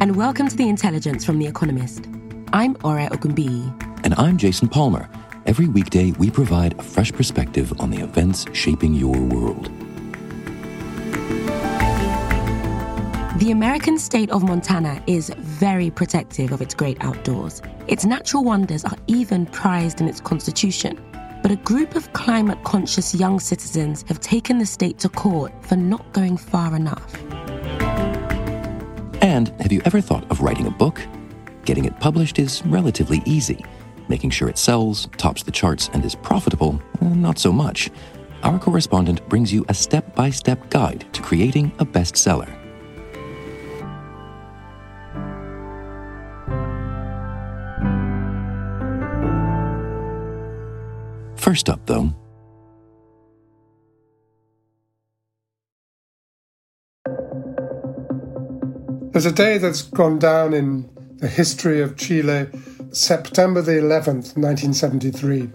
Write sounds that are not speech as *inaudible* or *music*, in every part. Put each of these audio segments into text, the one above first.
And welcome to The Intelligence from The Economist. I'm Ore Ogunbiyi. And I'm Jason Palmer. Every weekday, we provide a fresh perspective on the events shaping your world. The American state of Montana is very protective of its great outdoors. Its natural wonders are even prized in its constitution. But a group of climate conscious young citizens have taken the state to court for not going far enough. And have you ever thought of writing a book? Getting it published is relatively easy. Making sure it sells, tops the charts, and is profitable, eh, not so much. Our correspondent brings you a step by step guide to creating a bestseller. First up, though, There's a day that's gone down in the history of Chile, September the 11th, 1973.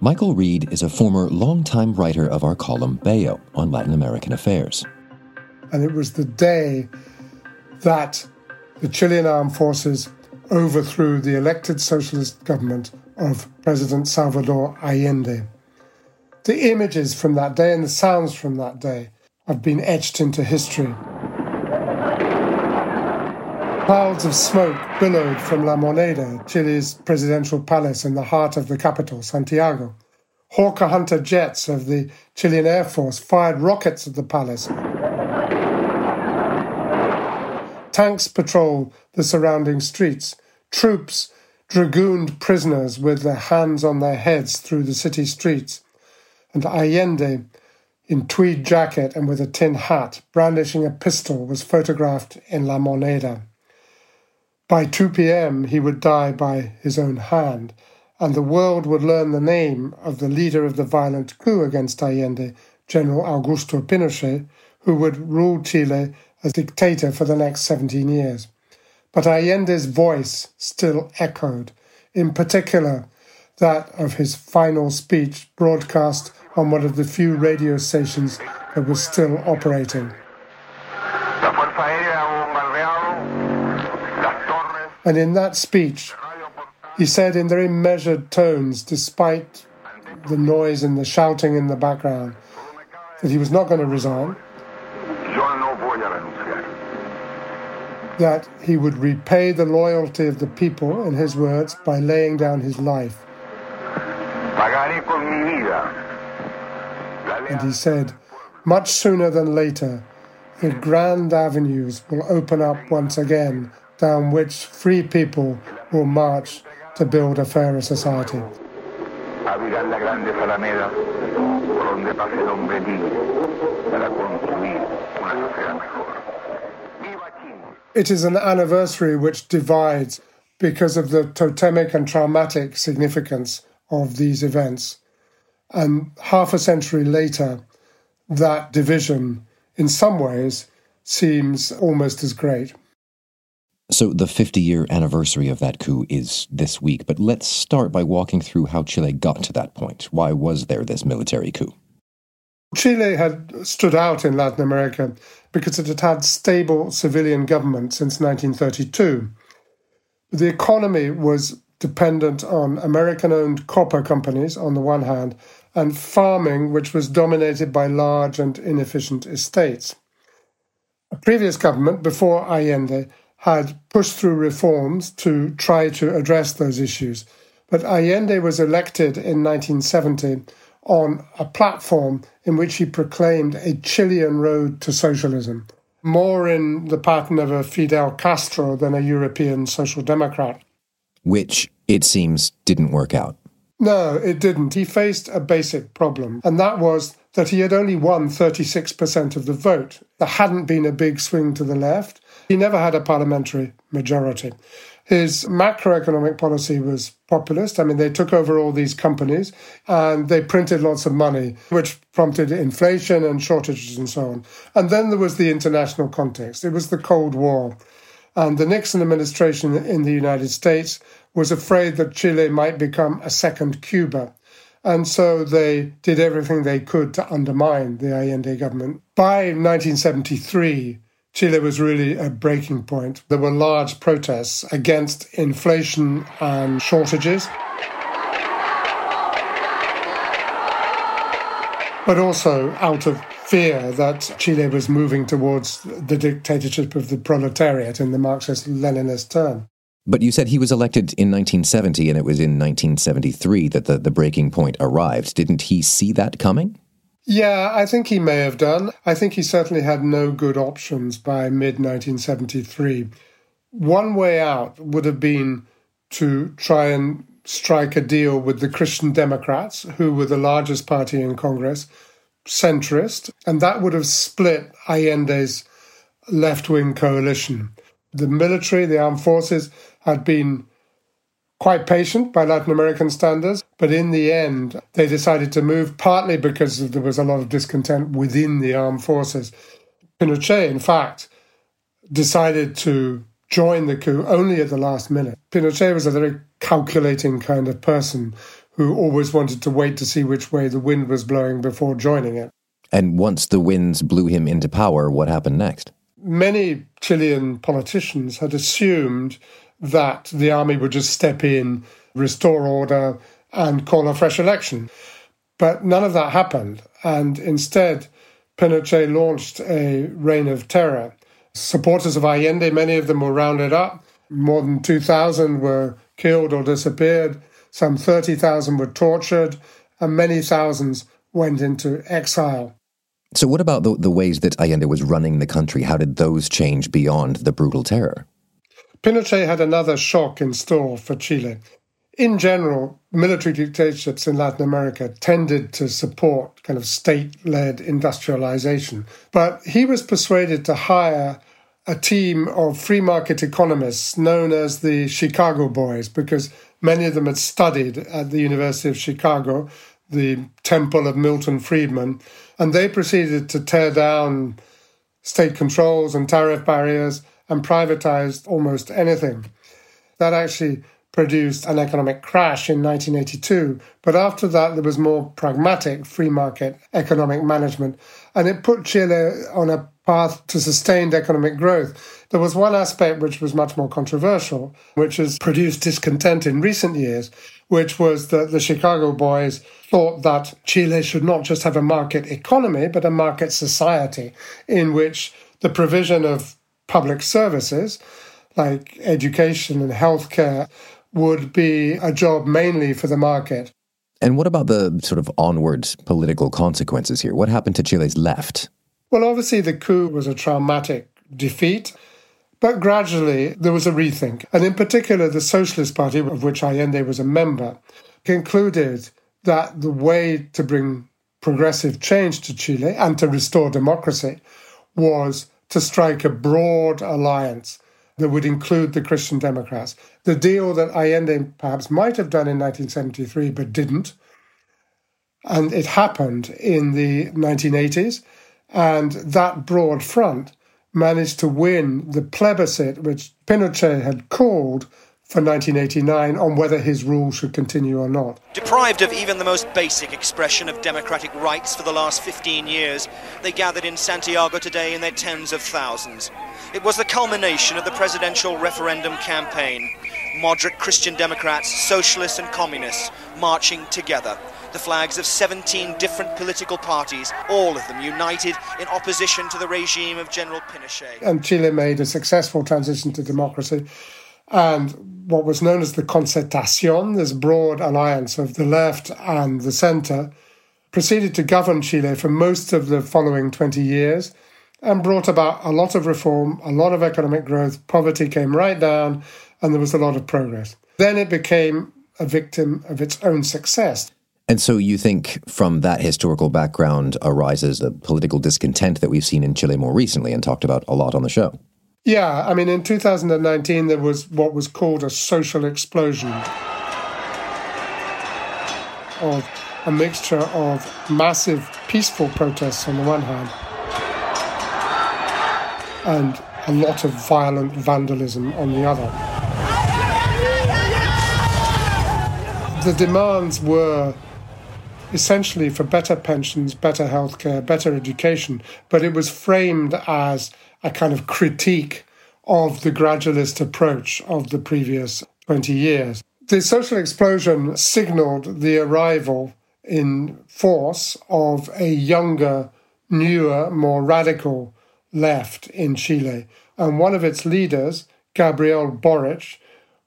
Michael Reid is a former longtime writer of our column Bello on Latin American affairs. And it was the day that the Chilean armed forces overthrew the elected socialist government of President Salvador Allende. The images from that day and the sounds from that day have been etched into history. Clouds of smoke billowed from La Moneda, Chile's presidential palace in the heart of the capital, Santiago. Hawker Hunter jets of the Chilean Air Force fired rockets at the palace. Tanks patrol the surrounding streets. Troops dragooned prisoners with their hands on their heads through the city streets. And Allende, in tweed jacket and with a tin hat, brandishing a pistol, was photographed in La Moneda. By 2 p.m., he would die by his own hand, and the world would learn the name of the leader of the violent coup against Allende, General Augusto Pinochet, who would rule Chile as dictator for the next 17 years. But Allende's voice still echoed, in particular that of his final speech broadcast on one of the few radio stations that was still operating. And in that speech, he said in very measured tones, despite the noise and the shouting in the background, that he was not going to resign, that he would repay the loyalty of the people, in his words, by laying down his life. And he said, much sooner than later, the grand avenues will open up once again down which free people will march to build a fairer society. It is an anniversary which divides because of the totemic and traumatic significance of these events. And half a century later, that division, in some ways, seems almost as great. So, the 50 year anniversary of that coup is this week, but let's start by walking through how Chile got to that point. Why was there this military coup? Chile had stood out in Latin America because it had had stable civilian government since 1932. The economy was dependent on American owned copper companies on the one hand, and farming, which was dominated by large and inefficient estates. A previous government, before Allende, had pushed through reforms to try to address those issues. But Allende was elected in 1970 on a platform in which he proclaimed a Chilean road to socialism, more in the pattern of a Fidel Castro than a European social democrat. Which, it seems, didn't work out. No, it didn't. He faced a basic problem, and that was that he had only won 36% of the vote. There hadn't been a big swing to the left. He never had a parliamentary majority. His macroeconomic policy was populist. I mean, they took over all these companies and they printed lots of money, which prompted inflation and shortages and so on. And then there was the international context. It was the Cold War. And the Nixon administration in the United States was afraid that Chile might become a second Cuba. And so they did everything they could to undermine the Allende government. By 1973, Chile was really a breaking point. There were large protests against inflation and shortages. But also out of fear that Chile was moving towards the dictatorship of the proletariat in the Marxist Leninist term. But you said he was elected in 1970 and it was in 1973 that the, the breaking point arrived. Didn't he see that coming? Yeah, I think he may have done. I think he certainly had no good options by mid 1973. One way out would have been to try and strike a deal with the Christian Democrats, who were the largest party in Congress, centrist, and that would have split Allende's left wing coalition. The military, the armed forces, had been quite patient by Latin American standards, but in the end, they decided to move partly because there was a lot of discontent within the armed forces. Pinochet, in fact, decided to join the coup only at the last minute. Pinochet was a very calculating kind of person who always wanted to wait to see which way the wind was blowing before joining it. And once the winds blew him into power, what happened next? Many Chilean politicians had assumed that the army would just step in, restore order, and call a fresh election. But none of that happened. And instead, Pinochet launched a reign of terror. Supporters of Allende, many of them were rounded up. More than 2,000 were killed or disappeared. Some 30,000 were tortured. And many thousands went into exile. So, what about the, the ways that Allende was running the country? How did those change beyond the brutal terror? Pinochet had another shock in store for Chile. In general, military dictatorships in Latin America tended to support kind of state led industrialization. But he was persuaded to hire a team of free market economists known as the Chicago Boys because many of them had studied at the University of Chicago, the temple of Milton Friedman, and they proceeded to tear down state controls and tariff barriers and privatized almost anything. That actually produced an economic crash in 1982. But after that, there was more pragmatic free market economic management, and it put Chile on a path to sustained economic growth. There was one aspect which was much more controversial, which has produced discontent in recent years, which was that the Chicago boys thought that Chile should not just have a market economy, but a market society in which the provision of public services like education and healthcare would be a job mainly for the market. And what about the sort of onward political consequences here? What happened to Chile's left? Well, obviously, the coup was a traumatic defeat, but gradually there was a rethink. And in particular, the Socialist Party, of which Allende was a member, concluded that the way to bring progressive change to Chile and to restore democracy was to strike a broad alliance that would include the Christian Democrats. The deal that Allende perhaps might have done in 1973 but didn't. And it happened in the 1980s. And that broad front managed to win the plebiscite, which Pinochet had called for 1989 on whether his rule should continue or not. Deprived of even the most basic expression of democratic rights for the last 15 years, they gathered in Santiago today in their tens of thousands. It was the culmination of the presidential referendum campaign. Moderate Christian Democrats, socialists, and communists marching together. The flags of 17 different political parties, all of them united in opposition to the regime of General Pinochet. And Chile made a successful transition to democracy and what was known as the Concertacion, this broad alliance of the left and the center, proceeded to govern Chile for most of the following 20 years and brought about a lot of reform, a lot of economic growth, poverty came right down, and there was a lot of progress. Then it became a victim of its own success. And so you think from that historical background arises the political discontent that we've seen in Chile more recently and talked about a lot on the show? Yeah, I mean, in 2019, there was what was called a social explosion of a mixture of massive peaceful protests on the one hand and a lot of violent vandalism on the other. The demands were essentially for better pensions, better healthcare, better education, but it was framed as a kind of critique of the gradualist approach of the previous 20 years. The social explosion signaled the arrival in force of a younger, newer, more radical left in Chile. And one of its leaders, Gabriel Boric,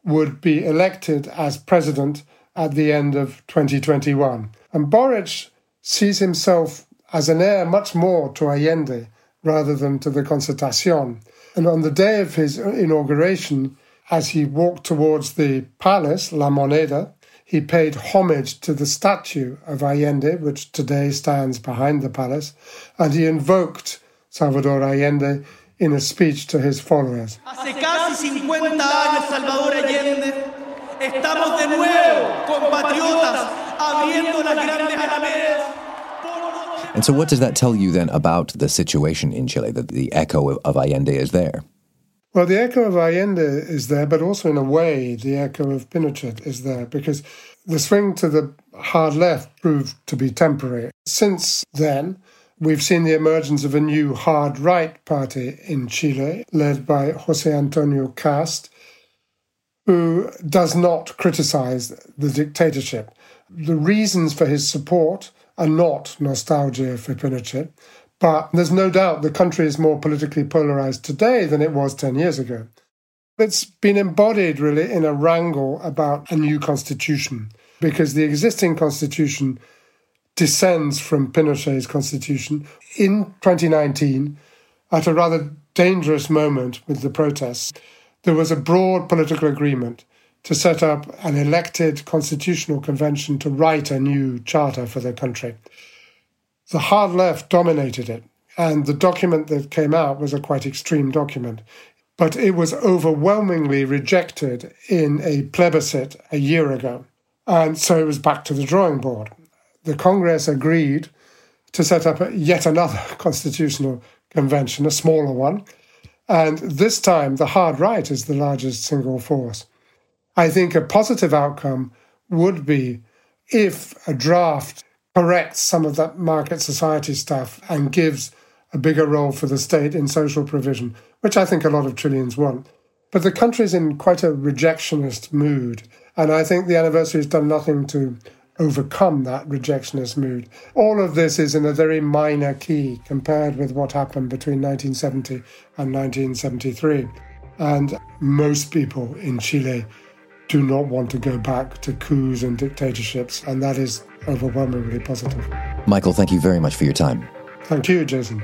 would be elected as president at the end of 2021. And Boric sees himself as an heir much more to Allende rather than to the Concertacion. And on the day of his inauguration, as he walked towards the palace, La Moneda, he paid homage to the statue of Allende, which today stands behind the palace, and he invoked Salvador Allende in a speech to his followers. Hace casi 50 años, Salvador Allende, estamos de nuevo, compatriotas, abriendo las grandes alamedas. And so, what does that tell you then about the situation in Chile, that the echo of, of Allende is there? Well, the echo of Allende is there, but also in a way, the echo of Pinochet is there because the swing to the hard left proved to be temporary. Since then, we've seen the emergence of a new hard right party in Chile, led by Jose Antonio Kast, who does not criticize the dictatorship. The reasons for his support are not nostalgia for Pinochet, but there's no doubt the country is more politically polarized today than it was 10 years ago. It's been embodied really in a wrangle about a new constitution because the existing constitution descends from Pinochet's constitution. In 2019, at a rather dangerous moment with the protests, there was a broad political agreement to set up an elected constitutional convention to write a new charter for the country. The hard left dominated it, and the document that came out was a quite extreme document. But it was overwhelmingly rejected in a plebiscite a year ago. And so it was back to the drawing board. The Congress agreed to set up yet another *laughs* constitutional convention, a smaller one. And this time, the hard right is the largest single force. I think a positive outcome would be if a draft corrects some of that market society stuff and gives a bigger role for the state in social provision, which I think a lot of Chileans want. But the country's in quite a rejectionist mood, and I think the anniversary has done nothing to overcome that rejectionist mood. All of this is in a very minor key compared with what happened between 1970 and 1973. And most people in Chile do not want to go back to coups and dictatorships, and that is overwhelmingly positive. Michael, thank you very much for your time. Thank you, Jason.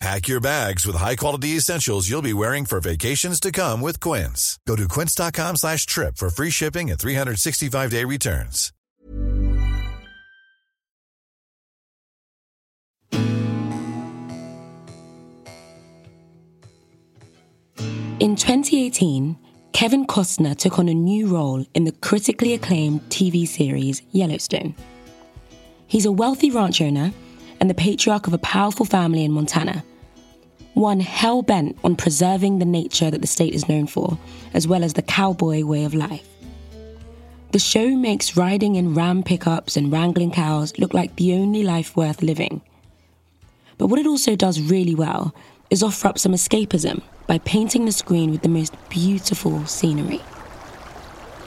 Pack your bags with high-quality essentials you'll be wearing for vacations to come with Quince. Go to quince.com slash trip for free shipping and 365-day returns. In 2018, Kevin Costner took on a new role in the critically acclaimed TV series Yellowstone. He's a wealthy ranch owner and the patriarch of a powerful family in Montana, one hell bent on preserving the nature that the state is known for, as well as the cowboy way of life. The show makes riding in ram pickups and wrangling cows look like the only life worth living. But what it also does really well is offer up some escapism by painting the screen with the most beautiful scenery.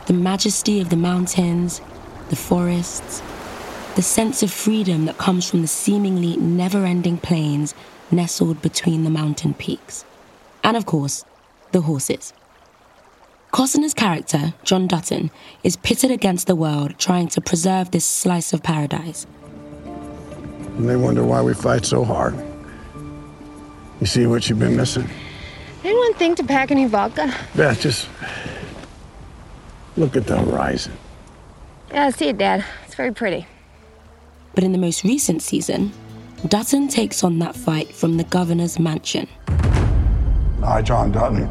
the majesty of the mountains, the forests, the sense of freedom that comes from the seemingly never ending plains nestled between the mountain peaks. And of course, the horses. Costner's character, John Dutton, is pitted against the world trying to preserve this slice of paradise. And they wonder why we fight so hard. You see what you've been missing? Anyone think to pack any vodka? Beth, just look at the horizon. Yeah, I see it, Dad. It's very pretty. But in the most recent season, Dutton takes on that fight from the governor's mansion. I, John Dutton,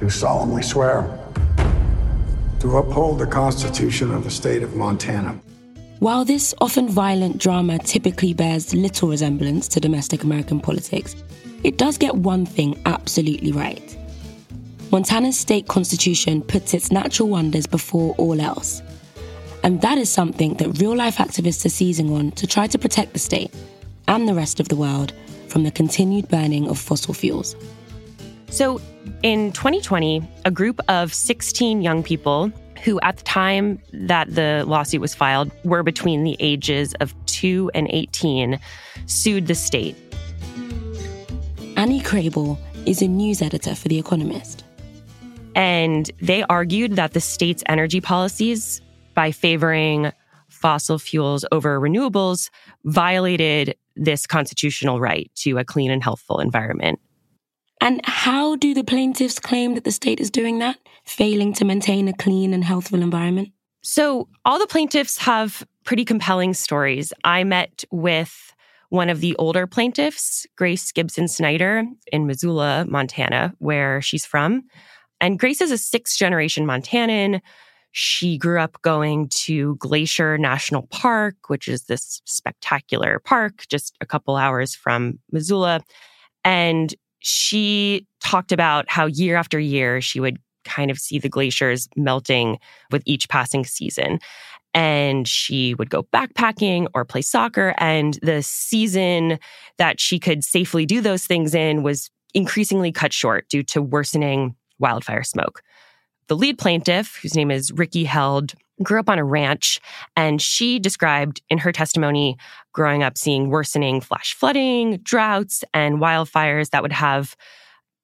do solemnly swear to uphold the Constitution of the state of Montana. While this often violent drama typically bears little resemblance to domestic American politics, it does get one thing absolutely right. Montana's state constitution puts its natural wonders before all else. And that is something that real life activists are seizing on to try to protect the state and the rest of the world from the continued burning of fossil fuels. So, in 2020, a group of 16 young people who, at the time that the lawsuit was filed, were between the ages of 2 and 18, sued the state. Annie Krehbiel is a news editor for The Economist. And they argued that the state's energy policies by favoring fossil fuels over renewables violated this constitutional right to a clean and healthful environment. And how do the plaintiffs claim that the state is doing that, failing to maintain a clean and healthful environment? So, all the plaintiffs have pretty compelling stories. I met with one of the older plaintiffs, Grace Gibson Snyder, in Missoula, Montana, where she's from. And Grace is a sixth generation Montanan she grew up going to Glacier National Park, which is this spectacular park just a couple hours from Missoula. And she talked about how year after year she would kind of see the glaciers melting with each passing season. And she would go backpacking or play soccer. And the season that she could safely do those things in was increasingly cut short due to worsening wildfire smoke. The lead plaintiff, whose name is Rikki Held, grew up on a ranch, and she described in her testimony growing up seeing worsening flash flooding, droughts, and wildfires that would have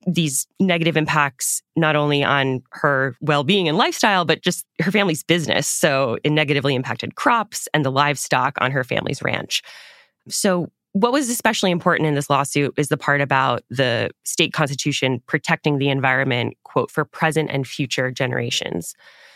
these negative impacts not only on her well-being and lifestyle but just her family's business. So it negatively impacted crops and the livestock on her family's ranch. So what was especially important in this lawsuit is the part about the state constitution protecting the environment, quote, for present and future generations.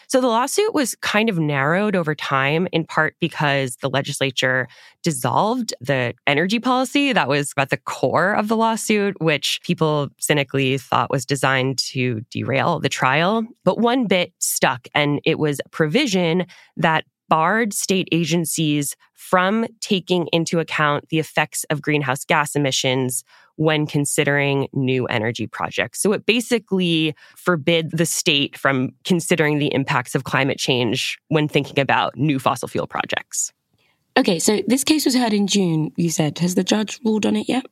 So the lawsuit was kind of narrowed over time, in part because the legislature dissolved the energy policy that was at the core of the lawsuit, which people cynically thought was designed to derail the trial. But one bit stuck, and it was a provision that barred state agencies from taking into account the effects of greenhouse gas emissions when considering new energy projects. So it basically forbid the state from considering the impacts of climate change when thinking about new fossil fuel projects. Okay, so this case was heard in June, you said. Has the judge ruled on it yet?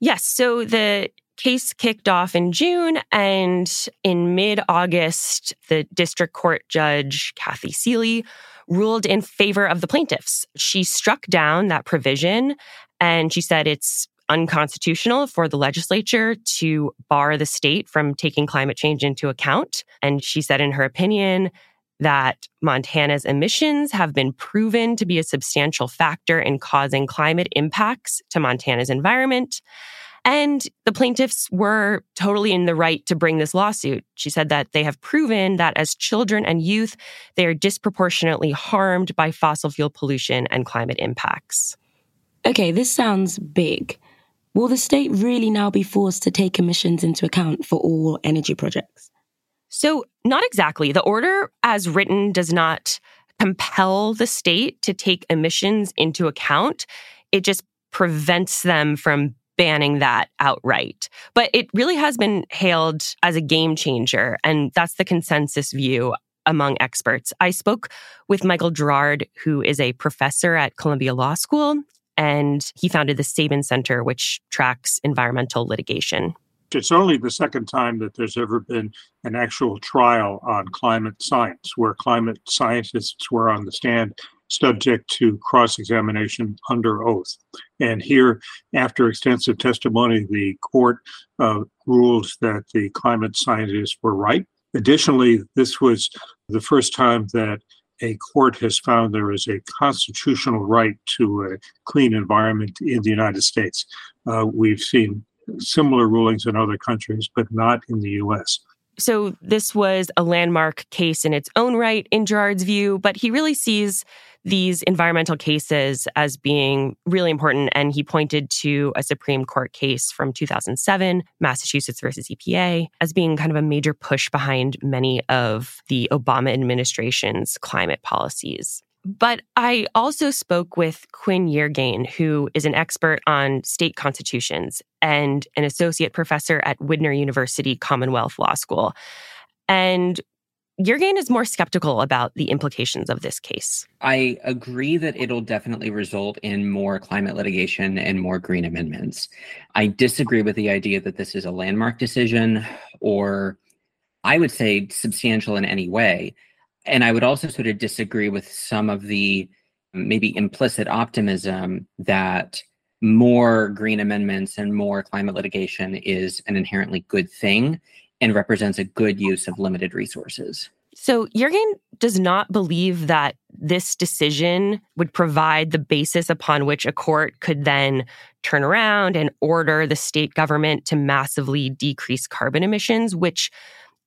Yes. So the case kicked off in June, and in mid August, the district court judge, Kathy Seeley, ruled in favor of the plaintiffs. She struck down that provision and she said it's unconstitutional for the legislature to bar the state from taking climate change into account. And she said, in her opinion, that Montana's emissions have been proven to be a substantial factor in causing climate impacts to Montana's environment. And the plaintiffs were totally in the right to bring this lawsuit. She said that they have proven that as children and youth, they are disproportionately harmed by fossil fuel pollution and climate impacts. Okay, this sounds big. Will the state really now be forced to take emissions into account for all energy projects? So, not exactly. The order as written does not compel the state to take emissions into account. It just prevents them from banning that outright. But it really has been hailed as a game changer. And that's the consensus view among experts. I spoke with Michael Gerrard, who is a professor at Columbia Law School, and he founded the Sabin Center, which tracks environmental litigation. It's only the second time that there's ever been an actual trial on climate science, where climate scientists were on the stand subject to cross examination under oath. And here, after extensive testimony, the court uh, ruled that the climate scientists were right. Additionally, this was the first time that a court has found there is a constitutional right to a clean environment in the United States. Uh, we've seen similar rulings in other countries, but not in the US. So, this was a landmark case in its own right, in Gerrard's view, but he really sees these environmental cases as being really important. And he pointed to a Supreme Court case from 2007, Massachusetts versus EPA, as being kind of a major push behind many of the Obama administration's climate policies. But I also spoke with Quinn Yeargain, who is an expert on state constitutions and an associate professor at Widener University Commonwealth Law School. And Yeargain is more skeptical about the implications of this case. I agree that it'll definitely result in more climate litigation and more green amendments. I disagree with the idea that this is a landmark decision or I would say substantial in any way. And I would also sort of disagree with some of the um, maybe implicit optimism that more green amendments and more climate litigation is an inherently good thing and represents a good use of limited resources. So, Yeargain does not believe that this decision would provide the basis upon which a court could then turn around and order the state government to massively decrease carbon emissions, which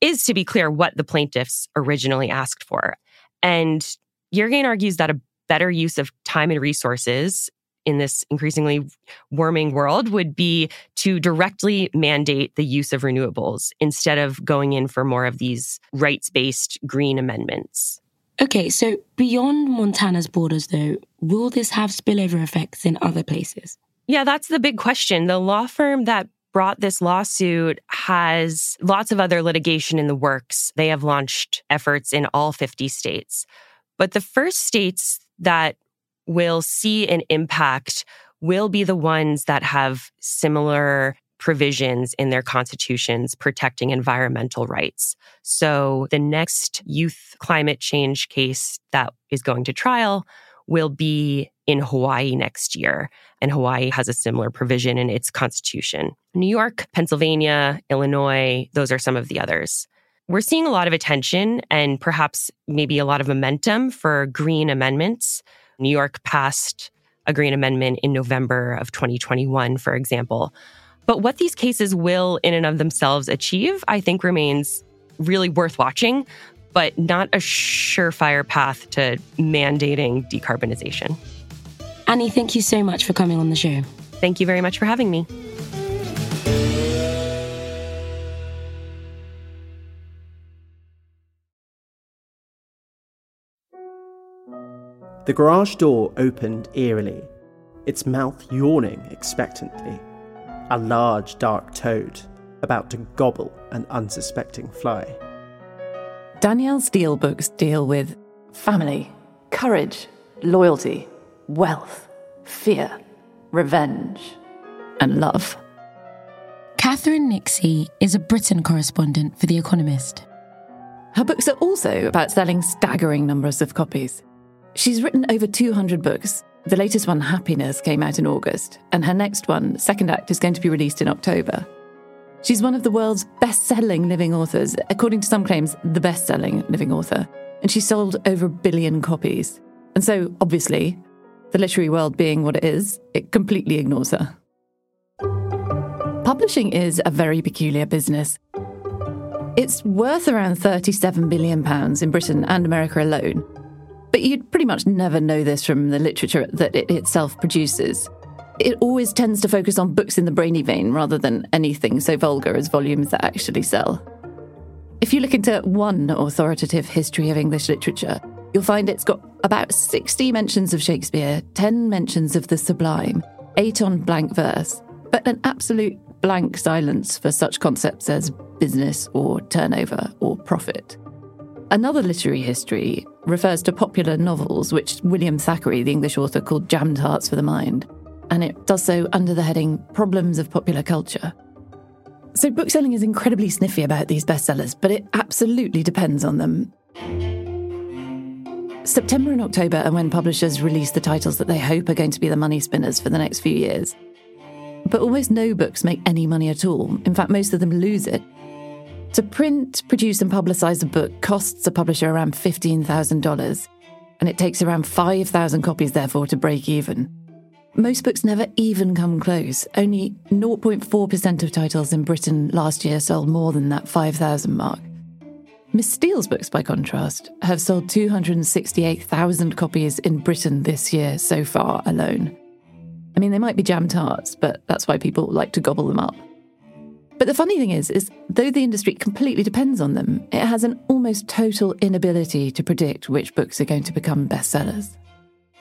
is, to be clear, what the plaintiffs originally asked for. And Yeargain argues that a better use of time and resources in this increasingly warming world would be to directly mandate the use of renewables instead of going in for more of these rights based green amendments. Okay, so beyond Montana's borders, though, will this have spillover effects in other places? Yeah, that's the big question. The law firm that brought this lawsuit has lots of other litigation in the works. They have launched efforts in all 50 states. But the first states that will see an impact will be the ones that have similar provisions in their constitutions protecting environmental rights. So the next youth climate change case that is going to trial will be in Hawaii next year. And Hawaii has a similar provision in its constitution. New York, Pennsylvania, Illinois, those are some of the others. We're seeing a lot of attention and perhaps maybe a lot of momentum for green amendments New York passed a green amendment in November of 2021, for example. But what these cases will, in and of themselves, achieve, I think remains really worth watching, but not a surefire path to mandating decarbonization. Annie, thank you so much for coming on the show. Thank you very much for having me. The garage door opened eerily, its mouth yawning expectantly. A large dark toad about to gobble an unsuspecting fly. Danielle Steel books deal with family, courage, loyalty, wealth, fear, revenge, and love. Catherine Nixey is a Britain correspondent for The Economist. Her books are also about selling staggering numbers of copies. She's written over 200 books. The latest one, Happiness, came out in August, and her next one, Second Act, is going to be released in October. She's one of the world's best selling living authors, according to some claims, the best selling living author, and she sold over a billion copies. And so, obviously, the literary world being what it is, it completely ignores her. Publishing is a very peculiar business. It's worth around £37 billion in Britain and America alone, but you'd pretty much never know this from the literature that it itself produces. It always tends to focus on books in the brainy vein rather than anything so vulgar as volumes that actually sell. If you look into one authoritative history of English literature, you'll find it's got about 60 mentions of Shakespeare, 10 mentions of the sublime, 8 on blank verse, but an absolute blank silence for such concepts as business or turnover or profit. Another literary history refers to popular novels, which William Thackeray, the English author, called Jam Tarts for the Mind, and it does so under the heading Problems of Popular Culture. So, book selling is incredibly sniffy about these bestsellers, but it absolutely depends on them. September and October are when publishers release the titles that they hope are going to be the money spinners for the next few years. But almost no books make any money at all. In fact, most of them lose it. To print, produce, and publicise a book costs a publisher around $15,000, and it takes around 5,000 copies, therefore, to break even. Most books never even come close. Only 0.4% of titles in Britain last year sold more than that 5,000 mark. Miss Steel's books, by contrast, have sold 268,000 copies in Britain this year so far alone. I mean, they might be jam tarts, but that's why people like to gobble them up. But the funny thing is, is though the industry completely depends on them, it has an almost total inability to predict which books are going to become bestsellers.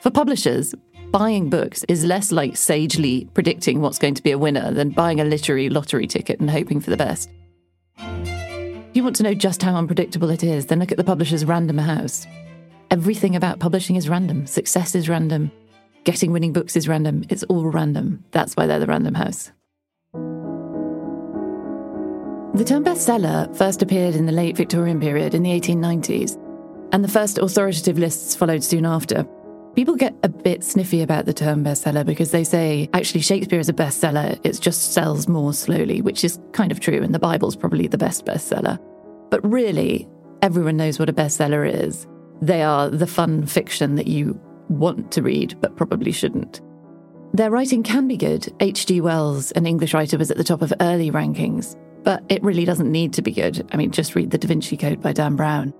For publishers, buying books is less like sagely predicting what's going to be a winner than buying a literary lottery ticket and hoping for the best. If you want to know just how unpredictable it is, then look at the publisher's random house. Everything about publishing is random. Success is random. Getting winning books is random. It's all random. That's why they're the random house. The term bestseller first appeared in the late Victorian period in the 1890s, and the first authoritative lists followed soon after. People get a bit sniffy about the term bestseller because they say, actually, Shakespeare is a bestseller, it just sells more slowly, which is kind of true, and the Bible's probably the best bestseller. But really, everyone knows what a bestseller is. They are the fun fiction that you want to read, but probably shouldn't. Their writing can be good. H.G. Wells, an English writer, was at the top of early rankings, but it really doesn't need to be good. I mean, just read The Da Vinci Code by Dan Brown.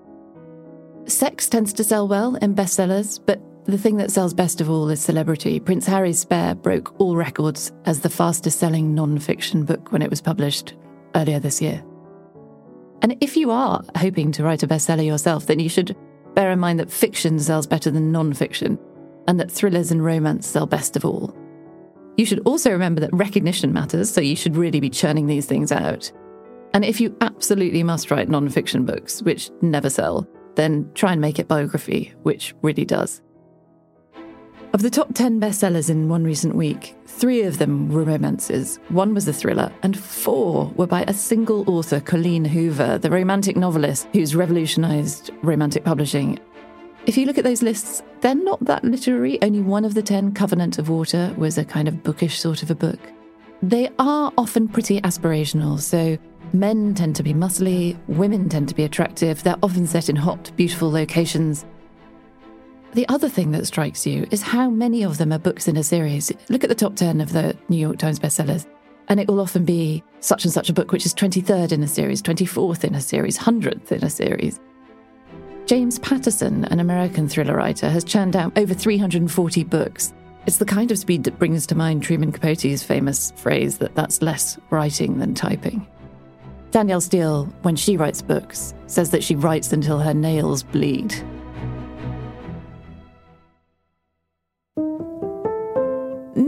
Sex tends to sell well in bestsellers, but the thing that sells best of all is celebrity. Prince Harry's Spare broke all records as the fastest selling non fiction book when it was published earlier this year. And if you are hoping to write a bestseller yourself, then you should bear in mind that fiction sells better than non fiction, and that thrillers and romance sell best of all. You should also remember that recognition matters, so you should really be churning these things out. And if you absolutely must write non fiction books, which never sell, then try and make it biography, which really does. Of the top 10 bestsellers in one recent week, three of them were romances, one was a thriller, and four were by a single author, Colleen Hoover, the romantic novelist who's revolutionised romantic publishing. If you look at those lists, they're not that literary. Only one of the 10, Covenant of Water, was a kind of bookish sort of a book. They are often pretty aspirational, so men tend to be muscly, women tend to be attractive, they're often set in hot, beautiful locations. The other thing that strikes you is how many of them are books in a series. Look at the top 10 of the New York Times bestsellers, and it will often be such and such a book, which is 23rd in a series, 24th in a series, 100th in a series. James Patterson, an American thriller writer, has churned out over 340 books. It's the kind of speed that brings to mind Truman Capote's famous phrase that that's less writing than typing. Danielle Steel, when she writes books, says that she writes until her nails bleed.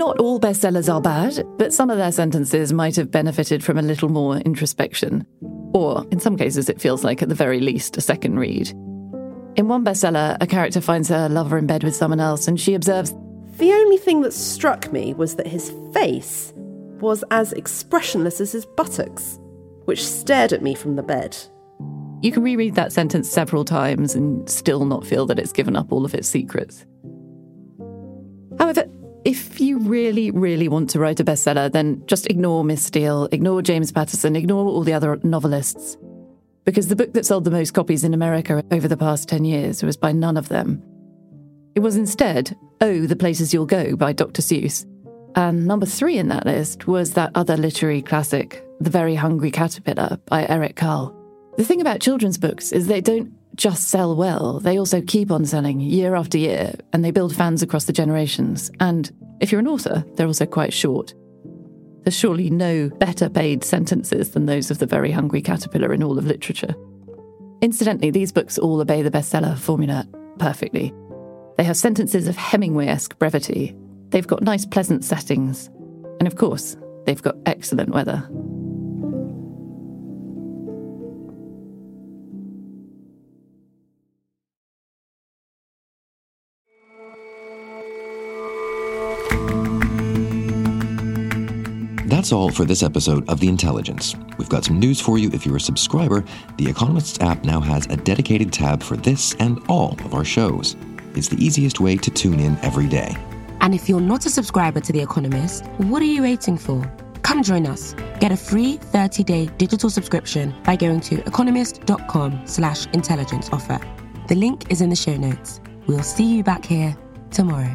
Not all bestsellers are bad, but some of their sentences might have benefited from a little more introspection. Or, in some cases, it feels like at the very least a second read. In one bestseller, a character finds her lover in bed with someone else, and she observes The only thing that struck me was that his face was as expressionless as his buttocks, which stared at me from the bed. You can reread that sentence several times and still not feel that it's given up all of its secrets. However, if you really, really want to write a bestseller, then just ignore Miss Steel, ignore James Patterson, ignore all the other novelists. Because the book that sold the most copies in America over the past 10 years was by none of them. It was instead Oh, the Places You'll Go by Dr. Seuss. And number three in that list was that other literary classic, The Very Hungry Caterpillar by Eric Carle. The thing about children's books is they don't just sell well, they also keep on selling year after year, and they build fans across the generations. And if you're an author, they're also quite short. There's surely no better paid sentences than those of the very hungry caterpillar in all of literature. Incidentally, these books all obey the bestseller formula perfectly. They have sentences of Hemingway esque brevity, they've got nice, pleasant settings, and of course, they've got excellent weather. That's all for this episode of The Intelligence. We've got some news for you if you're a subscriber. The Economist's app now has a dedicated tab for this and all of our shows. It's the easiest way to tune in every day. And if you're not a subscriber to The Economist, what are you waiting for? Come join us. Get a free 30-day digital subscription by going to economist.com slash intelligence offer. The link is in the show notes. We'll see you back here tomorrow.